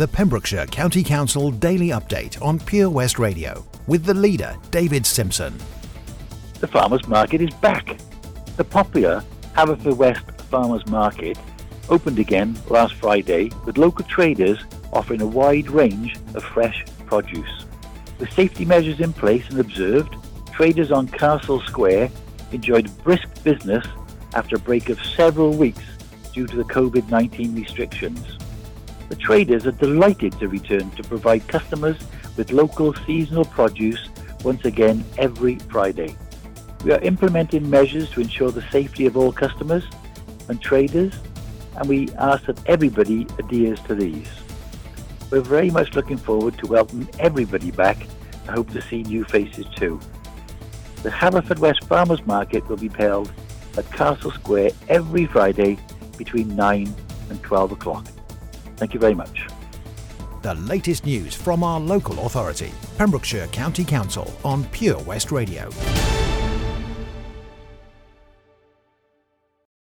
the Pembrokeshire County Council Daily Update on Pure West Radio with the leader, David Simpson. The Farmers Market is back. The popular Haverfordwest Farmers Market opened again last Friday with local traders offering a wide range of fresh produce. With safety measures in place and observed, traders on Castle Square enjoyed brisk business after a break of several weeks due to the COVID-19 restrictions. The traders are delighted to return to provide customers with local seasonal produce once again every Friday. We are implementing measures to ensure the safety of all customers and traders, and we ask that everybody adheres to these. We're very much looking forward to welcoming everybody back and hope to see new faces too. The Haverfordwest Farmers Market will be held at Castle Square every Friday between 9 and 12 o'clock. Thank you very much. The latest news from our local authority, Pembrokeshire County Council on Pure West Radio.